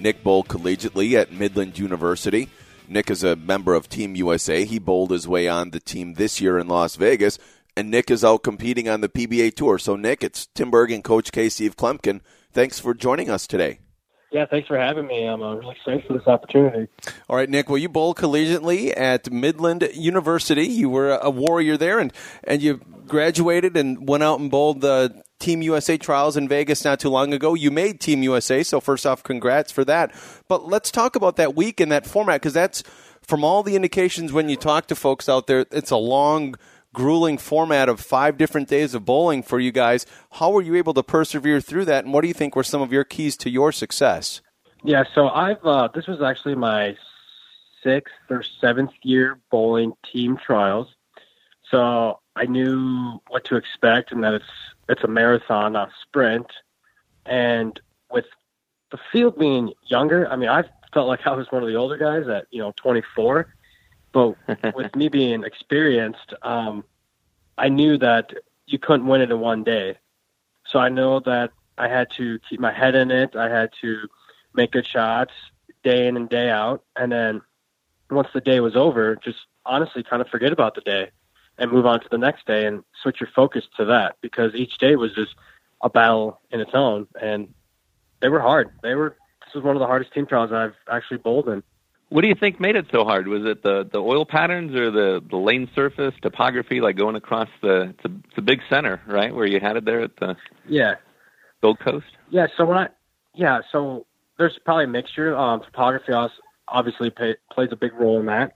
Nick bowled collegiately at Midland University. Nick is a member of Team USA. He bowled his way on the team this year in Las Vegas, and Nick is out competing on the PBA Tour. So, Nick, it's Tim Berg and Coach K. Steve Kloempken. Thanks for joining us today. Yeah, thanks for having me. I'm uh, really excited for this opportunity. All right, Nick. Well, you bowled collegiately at Midland University. You were a warrior there, and and you graduated and went out and bowled the Team USA trials in Vegas not too long ago. You made Team USA, so first off, congrats for that. But let's talk about that week and that format because that's from all the indications when you talk to folks out there, it's a long grueling format of five different days of bowling for you guys. How were you able to persevere through that, and what do you think were some of your keys to your success? Yeah, so I've uh, this was actually my sixth or seventh year bowling team trials, so I knew what to expect and that it's it's a marathon, not a sprint. And with the field being younger, I mean, I felt like I was one of the older guys at you know 24 but with me being experienced, um, I knew that you couldn't win it in one day. So I know that I had to keep my head in it. I had to make good shots day in and day out. And then once the day was over, just honestly kind of forget about the day and move on to the next day and switch your focus to that because each day was just a battle in its own. And they were hard. They were, this was one of the hardest team trials I've actually bowled in. What do you think made it so hard? Was it the the oil patterns or the the lane surface topography, like going across the it's a, it's a big center, right, where you had it there at the yeah Gold Coast? Yeah. So when I yeah, so there's probably a mixture. Um, topography obviously pay, plays a big role in that.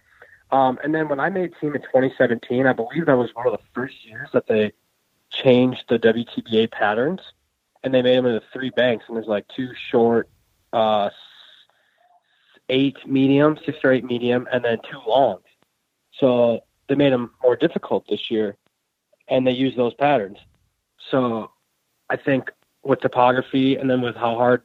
Um, and then when I made team in 2017, I believe that was one of the first years that they changed the WTBA patterns, and they made them into three banks, and there's like two short, uh, eight medium, six or eight medium, and then two longs. So they made them more difficult this year, and they use those patterns. So I think with topography and then with how hard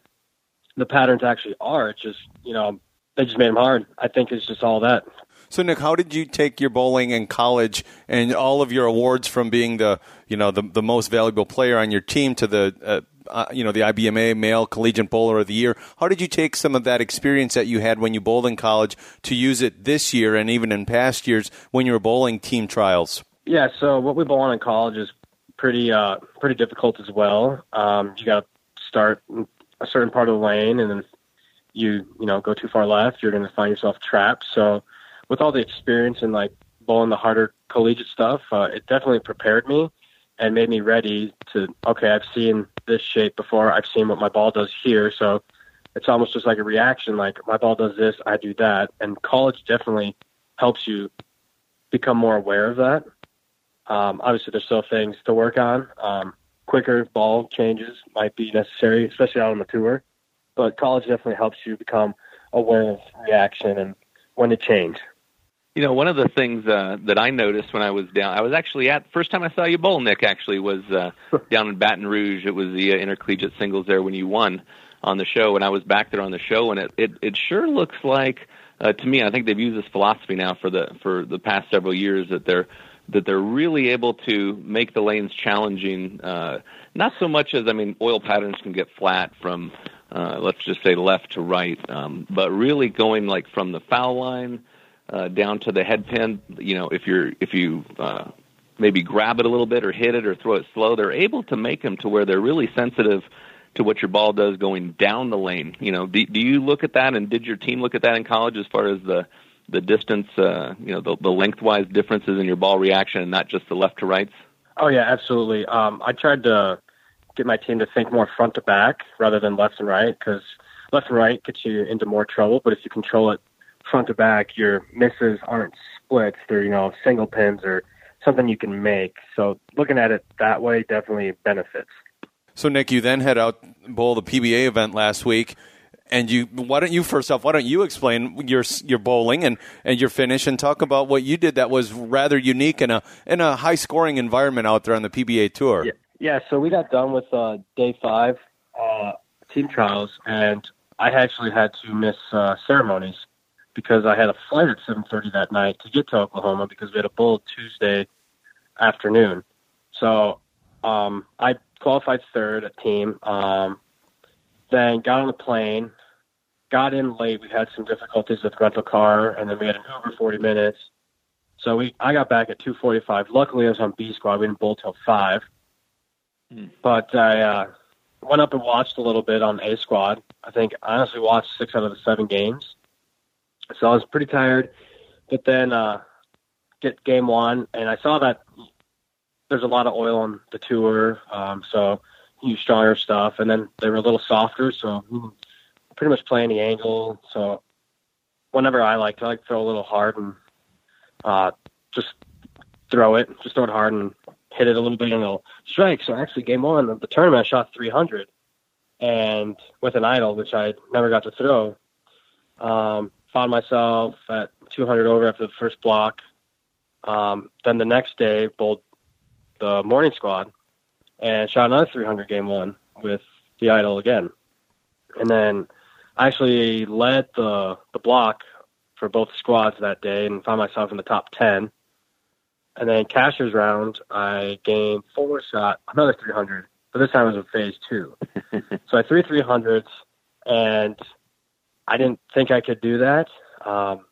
the patterns actually are, it's just you know they just made them hard. I think it's just all that. So Nick, how did you take your bowling in college and all of your awards from being the you know the the most valuable player on your team to the uh, uh, you know the IBMA Male Collegiate Bowler of the Year. How did you take some of that experience that you had when you bowled in college to use it this year and even in past years when you were bowling team trials? Yeah, so what we bowl on in college is pretty uh, pretty difficult as well. Um, you got to start a certain part of the lane, and then you you know go too far left, you're going to find yourself trapped. So with all the experience and like bowling the harder collegiate stuff, uh, it definitely prepared me and made me ready to okay i've seen this shape before i've seen what my ball does here. So it's almost just like a reaction like my ball does this i do that. And college definitely helps you become more aware of that. Um, obviously there's still things to work on. Um, quicker ball changes might be necessary especially out on the tour but college definitely helps you become aware of reaction and when to change you know, one of the things uh, that I noticed when I was down, I was actually at first time I saw you bowl, Nick. Actually, was uh, down in Baton Rouge. It was the uh, intercollegiate singles there when you won on the show, and I was back there on the show, and it it, it sure looks like uh, to me. I think they've used this philosophy now for the for the past several years that they're that they're really able to make the lanes challenging. Uh, not so much as I mean, oil patterns can get flat from uh, let's just say left to right, um, but really going like from the foul line uh, down to the head pin. You know, if you're if you uh, maybe grab it a little bit or hit it or throw it slow, they're able to make them to where they're really sensitive to what your ball does going down the lane. You know, do, do you look at that, and did your team look at that in college as far as the the distance, uh, you know, the, the lengthwise differences in your ball reaction, and not just the left to rights? Oh yeah, absolutely. Um, I tried to get my team to think more front to back rather than left and right because left and right gets you into more trouble. But if you control it front to back, your misses aren't splits. They're, you know, single pins or something you can make. So looking at it that way definitely benefits. So, Nick, you then head out bowl the PBA event last week, and you why don't you first off why don't you explain your your bowling and, and your finish and talk about what you did that was rather unique in a in a high scoring environment out there on the PBA tour. Yeah, yeah so we got done with uh, day five uh, team trials, and I actually had to miss uh, ceremonies because I had a flight at 7:30 that night to get to Oklahoma because we had a bowl Tuesday afternoon. So um, I qualified third at team. Um, then got on the plane, got in late. We had some difficulties with rental car, and then we had an Uber 40 minutes. So we, I got back at 2:45. Luckily, I was on B squad. We didn't bowl till five. But I uh, went up and watched a little bit on A squad. I think I honestly watched six out of the seven games. So I was pretty tired. But then uh, get game one, and I saw that there's a lot of oil on the tour. Um, so use stronger stuff, and then they were a little softer, so pretty much play any angle. So whenever I like I like throw a little hard and uh, just throw it, just throw it hard and hit it a little bit and it'll strike. So actually, game one of the tournament, I shot 300, and with an idol, which I never got to throw. Um, found myself at 200 over after the first block. Um, then the next day, bowled the morning squad, and shot another 300 game one with the idol again. And then I actually led the the block for both squads that day and found myself in the top 10. And then cashier's round, I gained four shot another 300, but this time it was a phase two. so I threw 300s, and I didn't think I could do that. Um,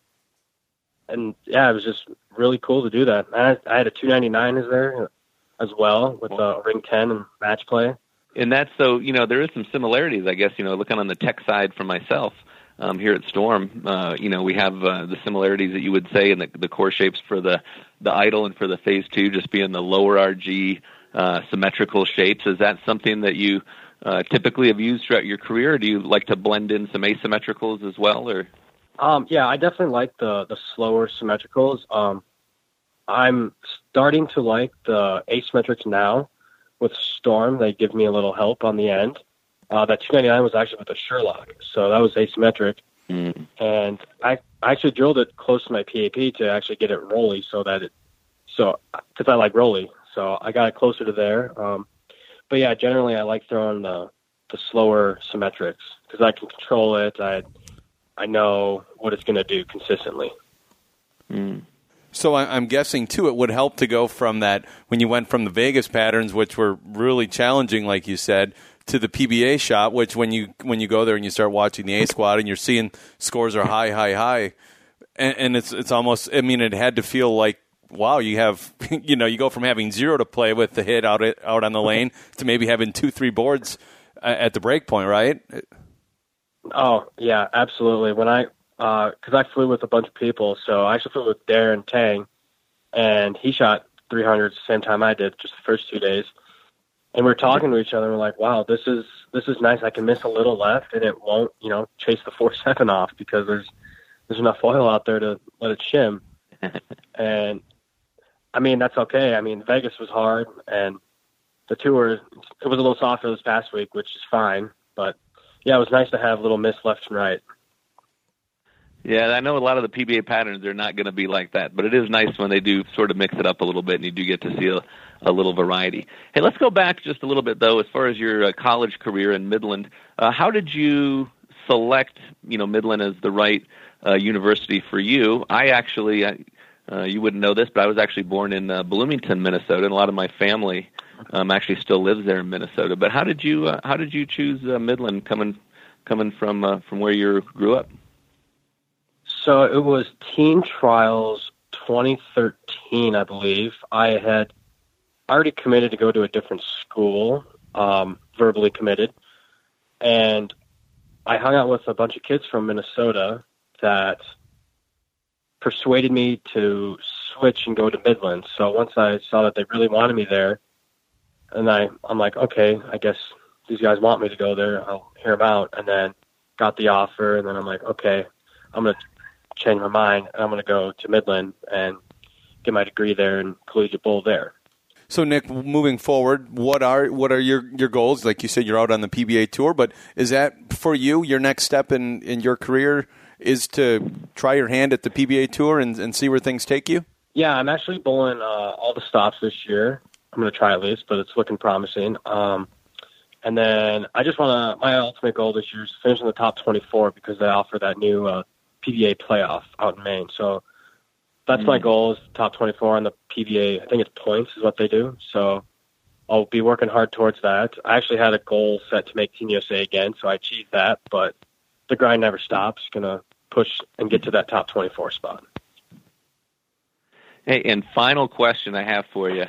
and yeah, it was just really cool to do that. I, I had a 299 is there as well with uh, Ring 10 and match play. And that's so, you know, there is some similarities, I guess, you know, looking on the tech side for myself. Um, here at Storm, uh, you know, we have uh, the similarities that you would say in the, the core shapes for the the Idol and for the phase two, just being the lower RG uh, symmetrical shapes. Is that something that you uh, typically have used throughout your career? Or do you like to blend in some asymmetricals as well, or? Um, yeah, I definitely like the the slower symmetricals. Um, I'm starting to like the asymmetrics now with Storm. They give me a little help on the end. Uh, that 299 was actually with a Sherlock, so that was asymmetric. Mm. And I, I actually drilled it close to my PAP to actually get it rolly so that it, so, because I like rolly. So I got it closer to there. Um, but yeah, generally I like throwing the, the slower symmetrics because I can control it. I, I know what it's going to do consistently. Mm. So I'm guessing too, it would help to go from that when you went from the Vegas patterns, which were really challenging, like you said, to the PBA shot, which when you when you go there and you start watching the A squad and you're seeing scores are high, high, high, and, and it's it's almost. I mean, it had to feel like wow, you have you know you go from having zero to play with the hit out out on the lane to maybe having two, three boards at the break point, right? Oh yeah, absolutely. When I because uh, I flew with a bunch of people. So I actually flew with Darren Tang, and he shot 300 the same time I did, just the first two days. And we are talking to each other. We're like, "Wow, this is this is nice. I can miss a little left, and it won't, you know, chase the four seven off because there's there's enough oil out there to let it shim." and I mean, that's okay. I mean, Vegas was hard, and the tour it was a little softer this past week, which is fine. But yeah, it was nice to have a little miss left and right. Yeah, I know a lot of the PBA patterns are not going to be like that, but it is nice when they do sort of mix it up a little bit, and you do get to see a, a little variety. Hey, let's go back just a little bit though, as far as your uh, college career in Midland. Uh, how did you select, you know, Midland as the right uh, university for you? I actually, uh, uh, you wouldn't know this, but I was actually born in uh, Bloomington, Minnesota, and a lot of my family um, actually still lives there in Minnesota. But how did you, uh, how did you choose uh, Midland, coming coming from uh, from where you grew up? So it was Teen Trials 2013, I believe. I had already committed to go to a different school, um, verbally committed, and I hung out with a bunch of kids from Minnesota that persuaded me to switch and go to Midland. So once I saw that they really wanted me there, and I I'm like, okay, I guess these guys want me to go there. I'll hear them out, and then got the offer, and then I'm like, okay, I'm gonna change my mind and I'm going to go to Midland and get my degree there and collegiate bowl there. So, Nick, moving forward, what are what are your, your goals? Like you said, you're out on the PBA tour, but is that for you your next step in, in your career? Is to try your hand at the PBA tour and, and see where things take you? Yeah, I'm actually bowling uh, all the stops this year. I'm going to try at least, but it's looking promising. Um, and then I just want to. My ultimate goal this year is to finish in the top 24 because they offer that new uh, PBA playoff out in Maine. So that's mm my goal is top 24 on the PBA. I think it's points is what they do. So I'll be working hard towards that. I actually had a goal set to make Team USA again, so I achieved that. But the grind never stops. Gonna push and get to that top 24 spot. Hey, and final question I have for you,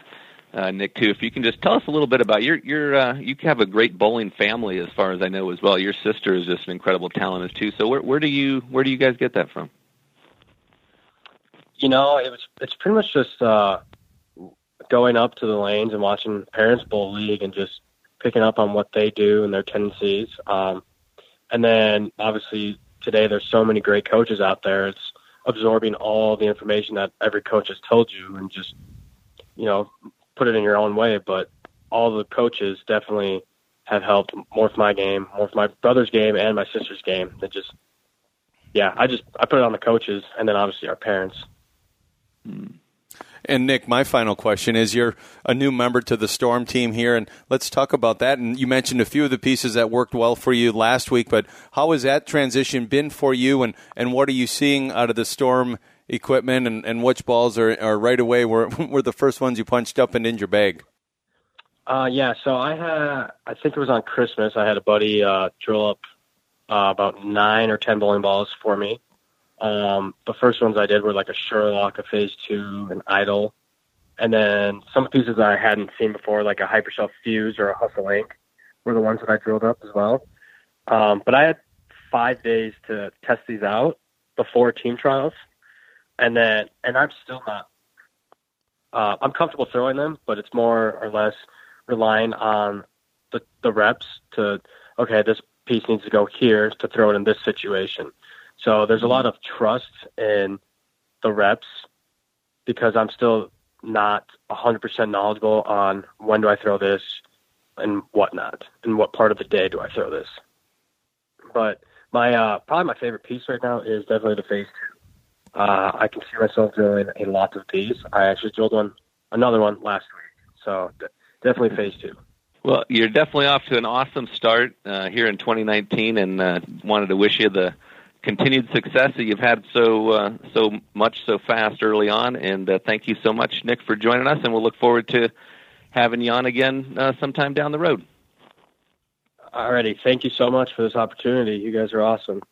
uh, Nick, too. If you can just tell us a little bit about your your uh, you have a great bowling family, as far as I know, as well. Your sister is just an incredible talent too. So where where do you where do you guys get that from? You know, it was it's pretty much just uh, going up to the lanes and watching parents bowl league and just picking up on what they do and their tendencies. Um, and then obviously today there's so many great coaches out there. It's absorbing all the information that every coach has told you and just you know put it in your own way. But all the coaches definitely have helped morph my game, morph my brother's game and my sister's game. That just yeah, I just I put it on the coaches and then obviously our parents. And Nick, my final question is: You're a new member to the Storm team here, and let's talk about that. And you mentioned a few of the pieces that worked well for you last week, but how has that transition been for you? And and what are you seeing out of the Storm equipment? And, and which balls are, are right away were were the first ones you punched up and in your bag? Uh, yeah, so I had I think it was on Christmas. I had a buddy uh, drill up uh, about nine or ten bowling balls for me um, the first ones I did were like a Sherlock, a Phase Two, an Idol, and then some pieces I hadn't seen before, like a Hyper Cell Fuse or a Hustle Ink, were the ones that I drilled up as well. Um, but I had five days to test these out before team trials, and then and I'm still not. Uh, I'm comfortable throwing them, but it's more or less relying on the the reps to okay, this piece needs to go here to throw it in this situation. So there's a lot of trust in the reps because I'm still not 100% knowledgeable on when do I throw this and whatnot, and what part of the day do I throw this. But my uh, probably my favorite piece right now is definitely the phase two. Uh, I can see myself drilling a lot of these. I actually drilled one, another one last week. So definitely phase two. Well, you're definitely off to an awesome start uh, here in 2019, and uh, wanted to wish you the continued success that you've had so uh, so much so fast early on. And uh, thank you so much, Nick, for joining us. And we'll look forward to having you on again uh, sometime down the road. Alrighty, thank you so much for this opportunity. You guys are awesome.